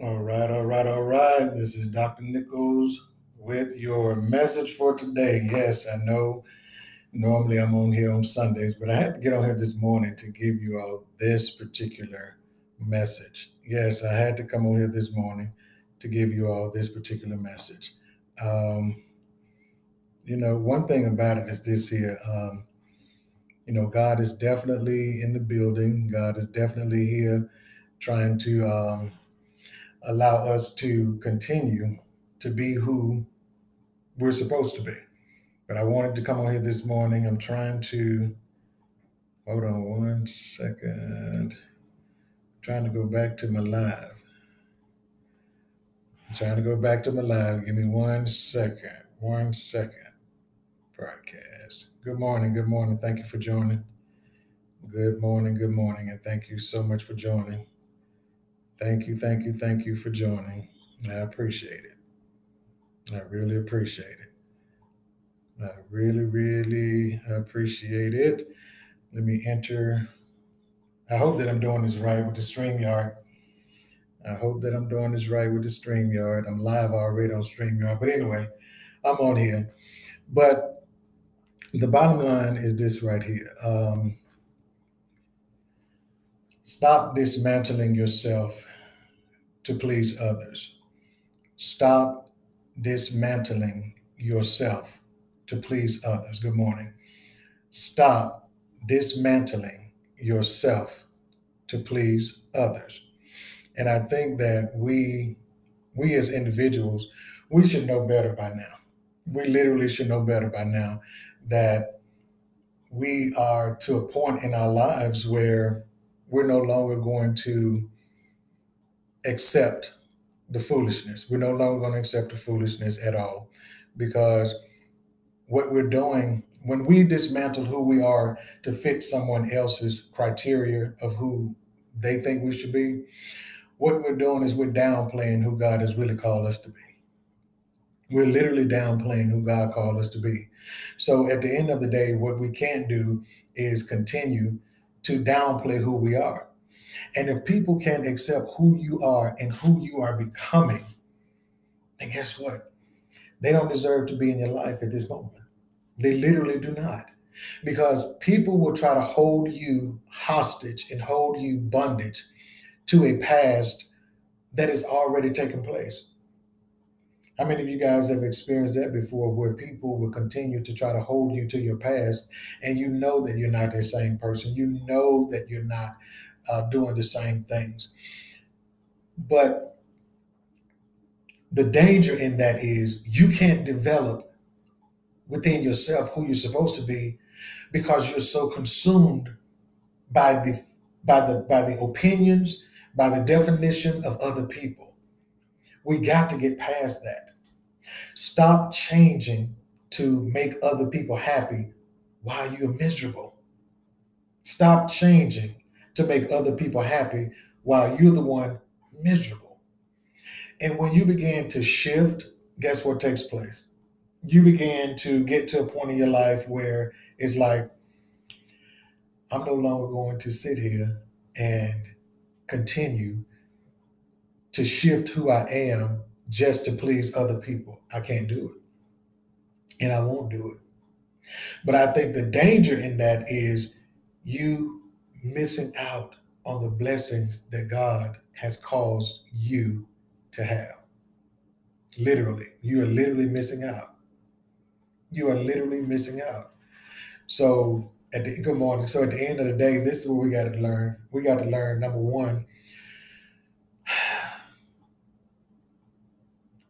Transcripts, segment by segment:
All right, all right, all right. This is Dr. Nichols with your message for today. Yes, I know normally I'm on here on Sundays, but I had to get on here this morning to give you all this particular message. Yes, I had to come on here this morning to give you all this particular message. Um, you know, one thing about it is this here. Um, you know, God is definitely in the building. God is definitely here trying to um, allow us to continue to be who we're supposed to be. But I wanted to come on here this morning. I'm trying to hold on one second. I'm trying to go back to my live. I'm trying to go back to my live. Give me one second. One second. Broadcast. Good morning. Good morning. Thank you for joining. Good morning. Good morning. And thank you so much for joining. Thank you, thank you, thank you for joining. I appreciate it. I really appreciate it. I really, really appreciate it. Let me enter. I hope that I'm doing this right with the StreamYard. I hope that I'm doing this right with the StreamYard. I'm live already on StreamYard. But anyway, I'm on here. But the bottom line is this right here. Um, stop dismantling yourself to please others. Stop dismantling yourself to please others. Good morning. Stop dismantling yourself to please others. And I think that we we as individuals, we should know better by now. We literally should know better by now that we are to a point in our lives where we're no longer going to accept the foolishness. We're no longer going to accept the foolishness at all because what we're doing when we dismantle who we are to fit someone else's criteria of who they think we should be, what we're doing is we're downplaying who God has really called us to be. We're literally downplaying who God called us to be. So at the end of the day, what we can't do is continue to downplay who we are. And if people can't accept who you are and who you are becoming, then guess what? They don't deserve to be in your life at this moment. They literally do not. Because people will try to hold you hostage and hold you bondage to a past that has already taken place. How many of you guys have experienced that before where people will continue to try to hold you to your past and you know that you're not the same person? You know that you're not uh, doing the same things. But the danger in that is you can't develop within yourself who you're supposed to be because you're so consumed by the by the by the opinions by the definition of other people we got to get past that stop changing to make other people happy while you're miserable stop changing to make other people happy while you're the one miserable. And when you begin to shift, guess what takes place? You begin to get to a point in your life where it's like, I'm no longer going to sit here and continue to shift who I am just to please other people. I can't do it. And I won't do it. But I think the danger in that is you missing out on the blessings that God has caused you to have. Literally, you are literally missing out. You are literally missing out. So, at the good morning. So, at the end of the day, this is what we got to learn. We got to learn number one.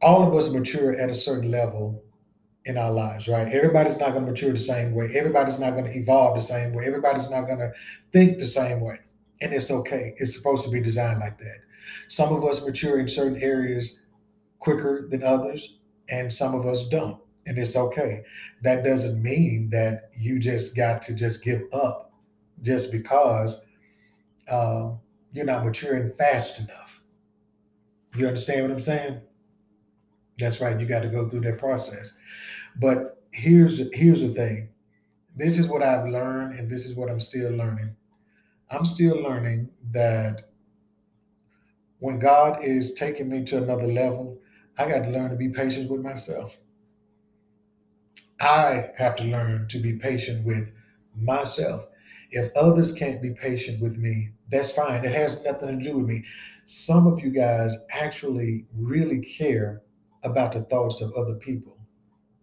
All of us mature at a certain level in our lives, right? Everybody's not going to mature the same way. Everybody's not going to evolve the same way. Everybody's not going to think the same way. And it's okay. It's supposed to be designed like that. Some of us mature in certain areas quicker than others, and some of us don't. And it's okay. That doesn't mean that you just got to just give up just because uh, you're not maturing fast enough. You understand what I'm saying? That's right. You got to go through that process. But here's here's the thing. This is what I've learned, and this is what I'm still learning. I'm still learning that when God is taking me to another level, I got to learn to be patient with myself. I have to learn to be patient with myself. If others can't be patient with me, that's fine. It has nothing to do with me. Some of you guys actually really care about the thoughts of other people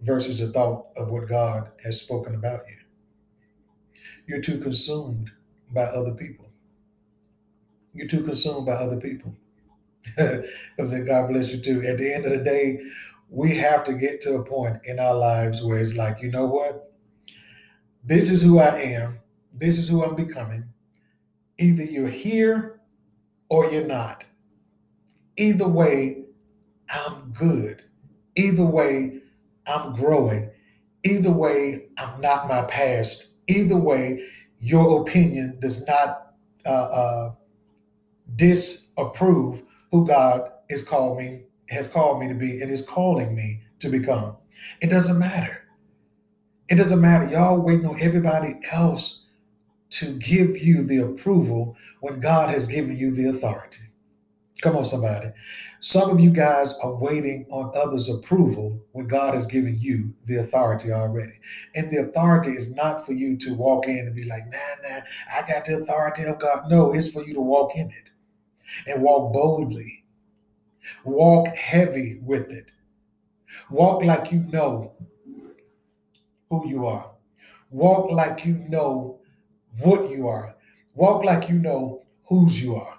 versus the thought of what God has spoken about you. You're too consumed by other people. You're too consumed by other people. Because God bless you too. At the end of the day, we have to get to a point in our lives where it's like, you know what? This is who I am. This is who I'm becoming. Either you're here or you're not. Either way, I'm good. Either way, I'm growing. Either way, I'm not my past. Either way, your opinion does not uh, uh, disapprove who God is called me has called me to be and is calling me to become. It doesn't matter. It doesn't matter. Y'all waiting on everybody else to give you the approval when God has given you the authority. Come on, somebody. Some of you guys are waiting on others' approval when God has given you the authority already. And the authority is not for you to walk in and be like, nah, nah, I got the authority of God. No, it's for you to walk in it and walk boldly, walk heavy with it, walk like you know who you are, walk like you know what you are, walk like you know whose you are.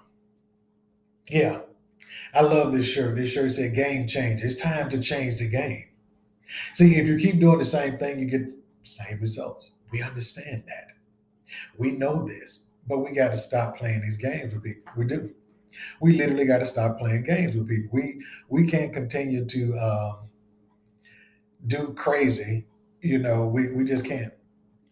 Yeah. I love this shirt. This shirt said game change. It's time to change the game. See, if you keep doing the same thing, you get the same results. We understand that. We know this, but we got to stop playing these games with people. We do. We literally got to stop playing games with people. We we can't continue to um, do crazy. You know, we we just can't.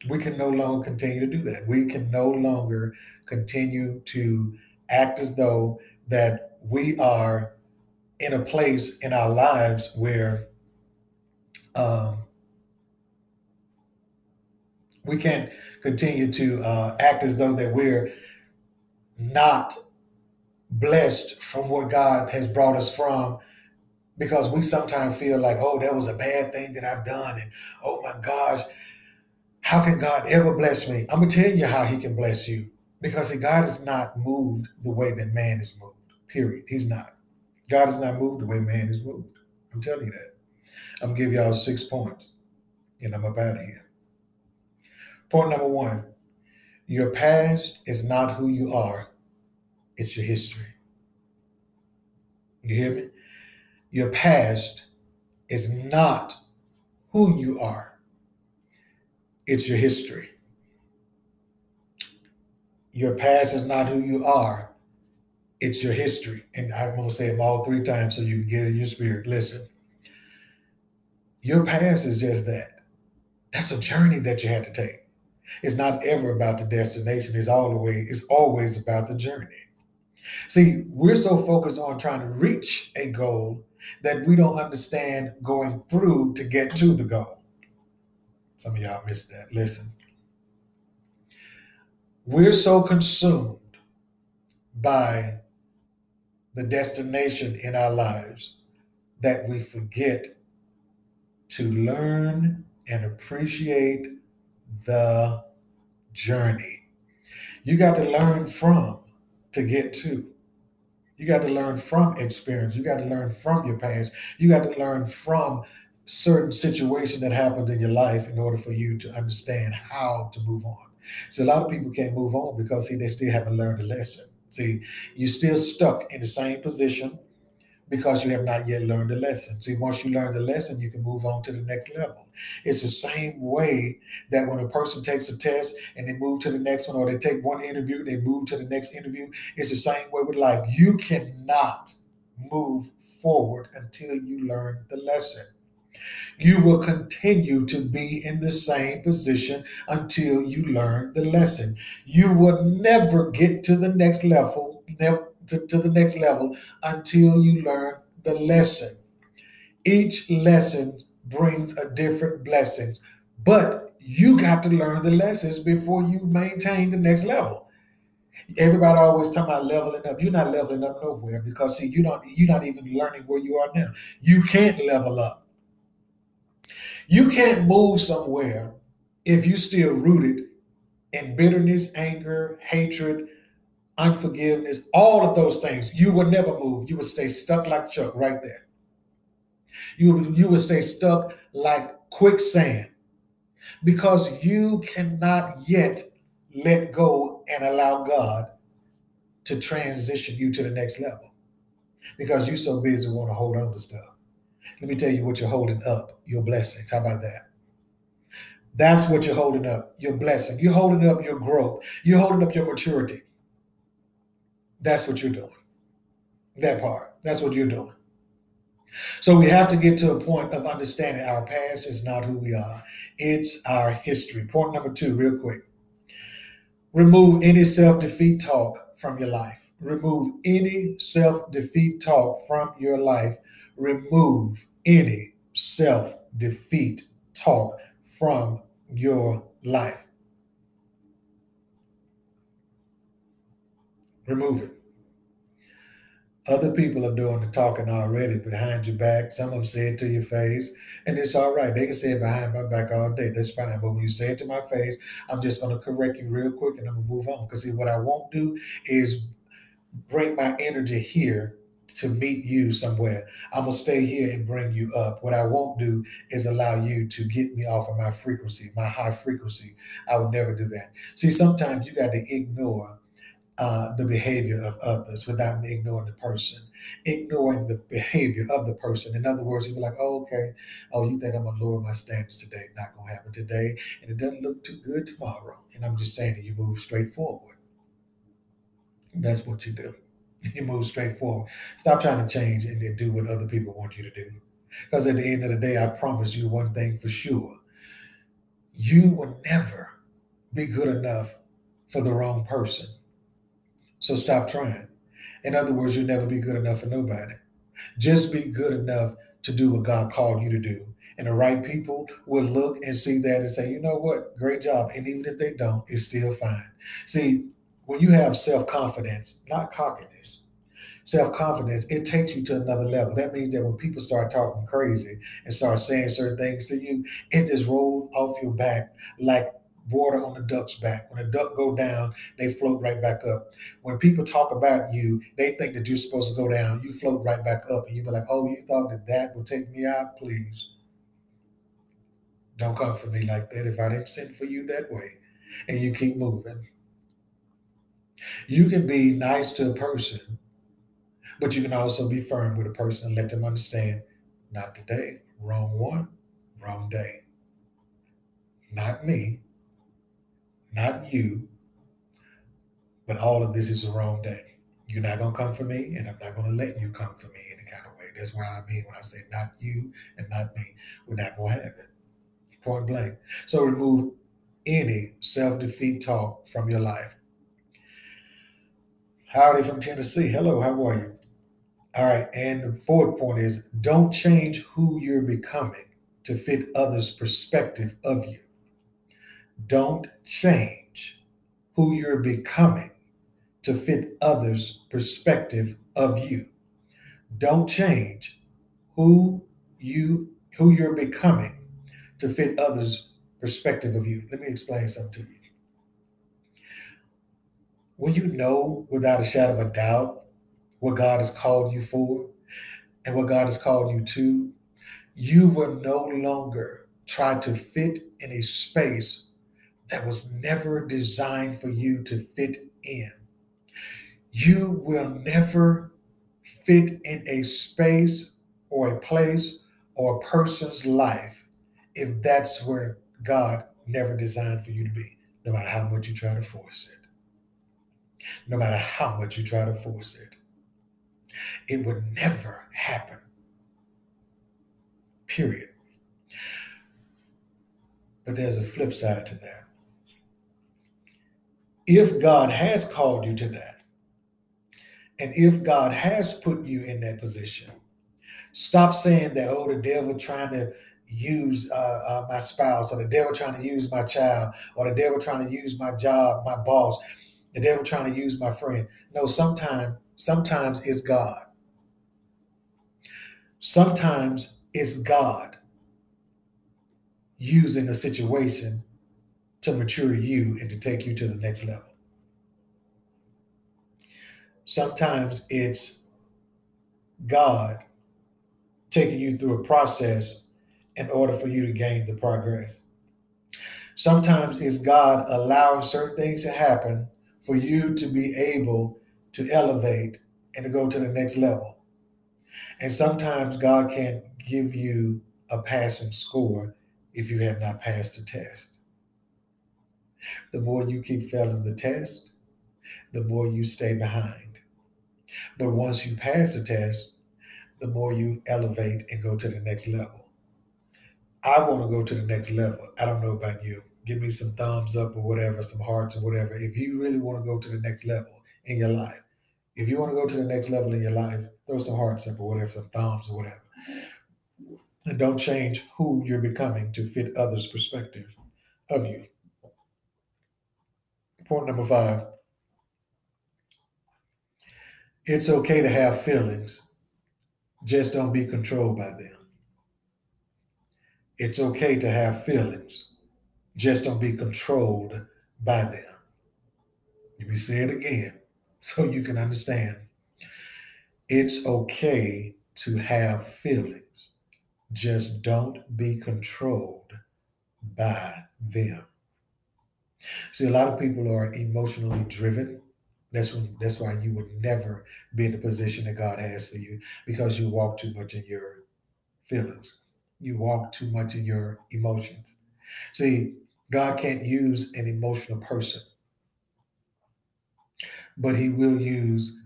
We can no longer continue to do that. We can no longer continue to act as though that we are in a place in our lives where um, we can't continue to uh, act as though that we're not blessed from what God has brought us from because we sometimes feel like, oh, that was a bad thing that I've done. And oh my gosh, how can God ever bless me? I'm going to tell you how he can bless you because see, God is not moved the way that man is moved. Period. He's not. God is not moved the way man is moved. I'm telling you that. I'm gonna give y'all six points, and I'm up out of here. Point number one: your past is not who you are; it's your history. You hear me? Your past is not who you are; it's your history. Your past is not who you are; it's your history. And I'm going to say them all three times so you can get in your spirit. Listen, your past is just that. That's a journey that you had to take. It's not ever about the destination. It's all the way, it's always about the journey. See, we're so focused on trying to reach a goal that we don't understand going through to get to the goal. Some of y'all missed that. Listen. We're so consumed by the destination in our lives that we forget to learn and appreciate the journey. You got to learn from to get to. You got to learn from experience. You got to learn from your past. You got to learn from certain situations that happened in your life in order for you to understand how to move on. So a lot of people can't move on because see they still haven't learned the lesson. See, you're still stuck in the same position because you have not yet learned the lesson. See, once you learn the lesson, you can move on to the next level. It's the same way that when a person takes a test and they move to the next one, or they take one interview, they move to the next interview. It's the same way with life. You cannot move forward until you learn the lesson you will continue to be in the same position until you learn the lesson. You will never get to the next level, to, to the next level until you learn the lesson. Each lesson brings a different blessing, but you got to learn the lessons before you maintain the next level. Everybody always talking about leveling up. You're not leveling up nowhere because see, you don't you're not even learning where you are now. You can't level up. You can't move somewhere if you're still rooted in bitterness, anger, hatred, unforgiveness, all of those things. You will never move. You will stay stuck like Chuck right there. You, you will stay stuck like quicksand because you cannot yet let go and allow God to transition you to the next level because you're so busy want to hold on to stuff. Let me tell you what you're holding up your blessings. How about that? That's what you're holding up your blessing. You're holding up your growth. You're holding up your maturity. That's what you're doing. That part. That's what you're doing. So we have to get to a point of understanding our past is not who we are, it's our history. Point number two, real quick. Remove any self defeat talk from your life. Remove any self defeat talk from your life. Remove any self defeat talk from your life. Remove it. Other people are doing the talking already behind your back. Some of them say it to your face, and it's all right. They can say it behind my back all day. That's fine. But when you say it to my face, I'm just going to correct you real quick and I'm going to move on. Because see, what I won't do is bring my energy here to meet you somewhere. I'm going to stay here and bring you up. What I won't do is allow you to get me off of my frequency, my high frequency. I would never do that. See, sometimes you got to ignore uh, the behavior of others without ignoring the person, ignoring the behavior of the person. In other words, you'd be like, oh, okay, oh, you think I'm gonna lower my standards today? Not gonna happen today, and it doesn't look too good tomorrow. And I'm just saying that you move straight forward. That's what you do. You move straight forward. Stop trying to change and then do what other people want you to do. Because at the end of the day, I promise you one thing for sure. You will never be good enough for the wrong person so stop trying. In other words, you'll never be good enough for nobody. Just be good enough to do what God called you to do. And the right people will look and see that and say, you know what, great job. And even if they don't, it's still fine. See, when you have self confidence, not cockiness, self confidence, it takes you to another level. That means that when people start talking crazy and start saying certain things to you, it just rolls off your back like water on the duck's back. When a duck go down, they float right back up. When people talk about you, they think that you're supposed to go down. You float right back up, and you be like, "Oh, you thought that that would take me out? Please, don't come for me like that. If I didn't send for you that way, and you keep moving, you can be nice to a person, but you can also be firm with a person and let them understand, not today, wrong one, wrong day." Not me, not you, but all of this is the wrong day. You're not going to come for me, and I'm not going to let you come for me in any kind of way. That's what I mean when I say not you and not me. We're not going to have it. Point blank. So remove any self defeat talk from your life. Howdy from Tennessee. Hello, how are you? All right. And the fourth point is don't change who you're becoming to fit others' perspective of you. Don't change who you're becoming to fit others' perspective of you. Don't change who you who you're becoming to fit others' perspective of you. Let me explain something to you. When you know without a shadow of a doubt what God has called you for and what God has called you to, you will no longer try to fit in a space that was never designed for you to fit in. You will never fit in a space or a place or a person's life if that's where God never designed for you to be, no matter how much you try to force it. No matter how much you try to force it, it would never happen. Period. But there's a flip side to that if God has called you to that, and if God has put you in that position, stop saying that, oh, the devil trying to use uh, uh, my spouse, or the devil trying to use my child, or the devil trying to use my job, my boss. The devil trying to use my friend. No, sometimes, sometimes it's God. Sometimes it's God using a situation to mature you and to take you to the next level. Sometimes it's God taking you through a process in order for you to gain the progress. Sometimes it's God allowing certain things to happen for you to be able to elevate and to go to the next level. And sometimes God can't give you a passing score if you have not passed the test. The more you keep failing the test, the more you stay behind. But once you pass the test, the more you elevate and go to the next level. I want to go to the next level. I don't know about you. Give me some thumbs up or whatever, some hearts or whatever. If you really want to go to the next level in your life, if you want to go to the next level in your life, throw some hearts up or whatever, some thumbs or whatever. And don't change who you're becoming to fit others' perspective of you. Point number five it's okay to have feelings, just don't be controlled by them. It's okay to have feelings, just don't be controlled by them. Let me say it again so you can understand. It's okay to have feelings, just don't be controlled by them. See, a lot of people are emotionally driven. That's when that's why you would never be in the position that God has for you because you walk too much in your feelings. You walk too much in your emotions. See, God can't use an emotional person, but He will use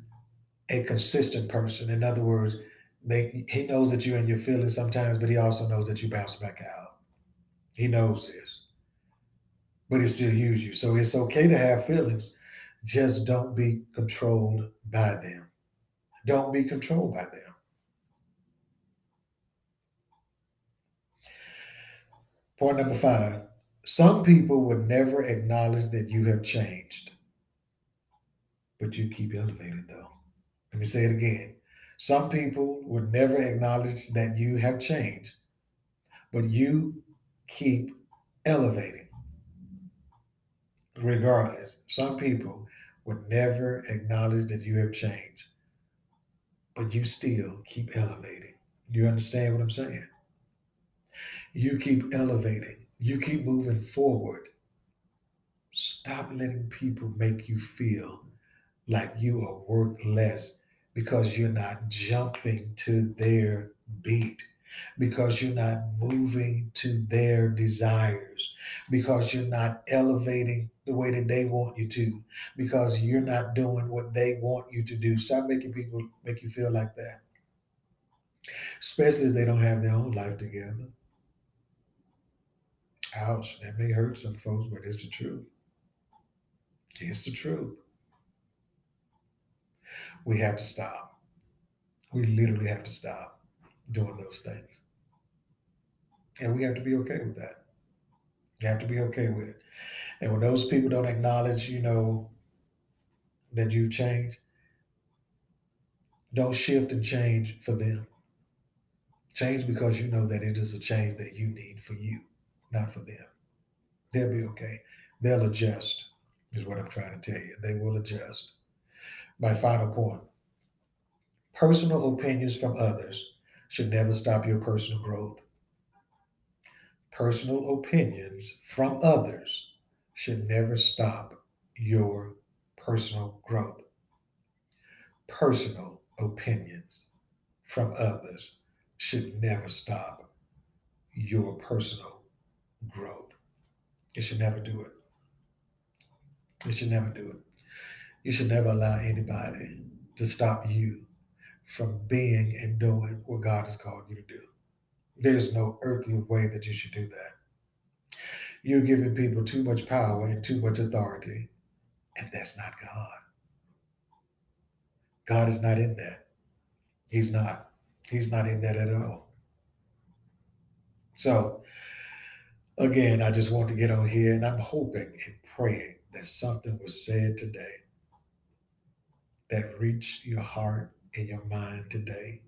a consistent person. In other words, they, He knows that you're in your feelings sometimes, but He also knows that you bounce back out. He knows this, but He still use you. So it's okay to have feelings. Just don't be controlled by them. Don't be controlled by them. Point number five some people would never acknowledge that you have changed, but you keep elevating, though. Let me say it again. Some people would never acknowledge that you have changed, but you keep elevating. Regardless, some people would never acknowledge that you have changed, but you still keep elevating. You understand what I'm saying? You keep elevating. You keep moving forward. Stop letting people make you feel like you are worth less because you're not jumping to their beat, because you're not moving to their desires, because you're not elevating the way that they want you to, because you're not doing what they want you to do. Stop making people make you feel like that, especially if they don't have their own life together. Ouch, that may hurt some folks, but it's the truth. It's the truth. We have to stop. We literally have to stop doing those things. And we have to be okay with that. You have to be okay with it. And when those people don't acknowledge, you know, that you've changed, don't shift and change for them. Change because you know that it is a change that you need for you not for them. They'll be okay. They'll adjust, is what I'm trying to tell you. They will adjust. My final point personal opinions from others should never stop your personal growth. Personal opinions from others should never stop your personal growth. Personal opinions from others should never stop your personal growth. You should never do it. You should never do it. You should never allow anybody to stop you from being and doing what God has called you to do. There's no earthly way that you should do that. You're giving people too much power and too much authority, and that's not God. God is not in that. He's not. He's not in that at all. So again, I just want to get on here and I'm hoping and praying that something was said today that reached your heart and your mind today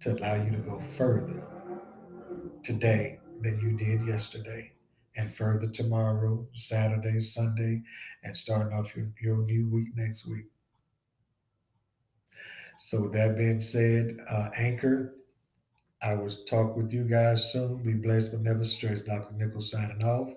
to allow you to go further today than you did yesterday and further tomorrow, Saturday, Sunday, and starting off your, your new week next week. So, with that being said, uh, Anchor, I will talk with you guys soon. Be blessed but never stressed. Dr. Nichols signing off.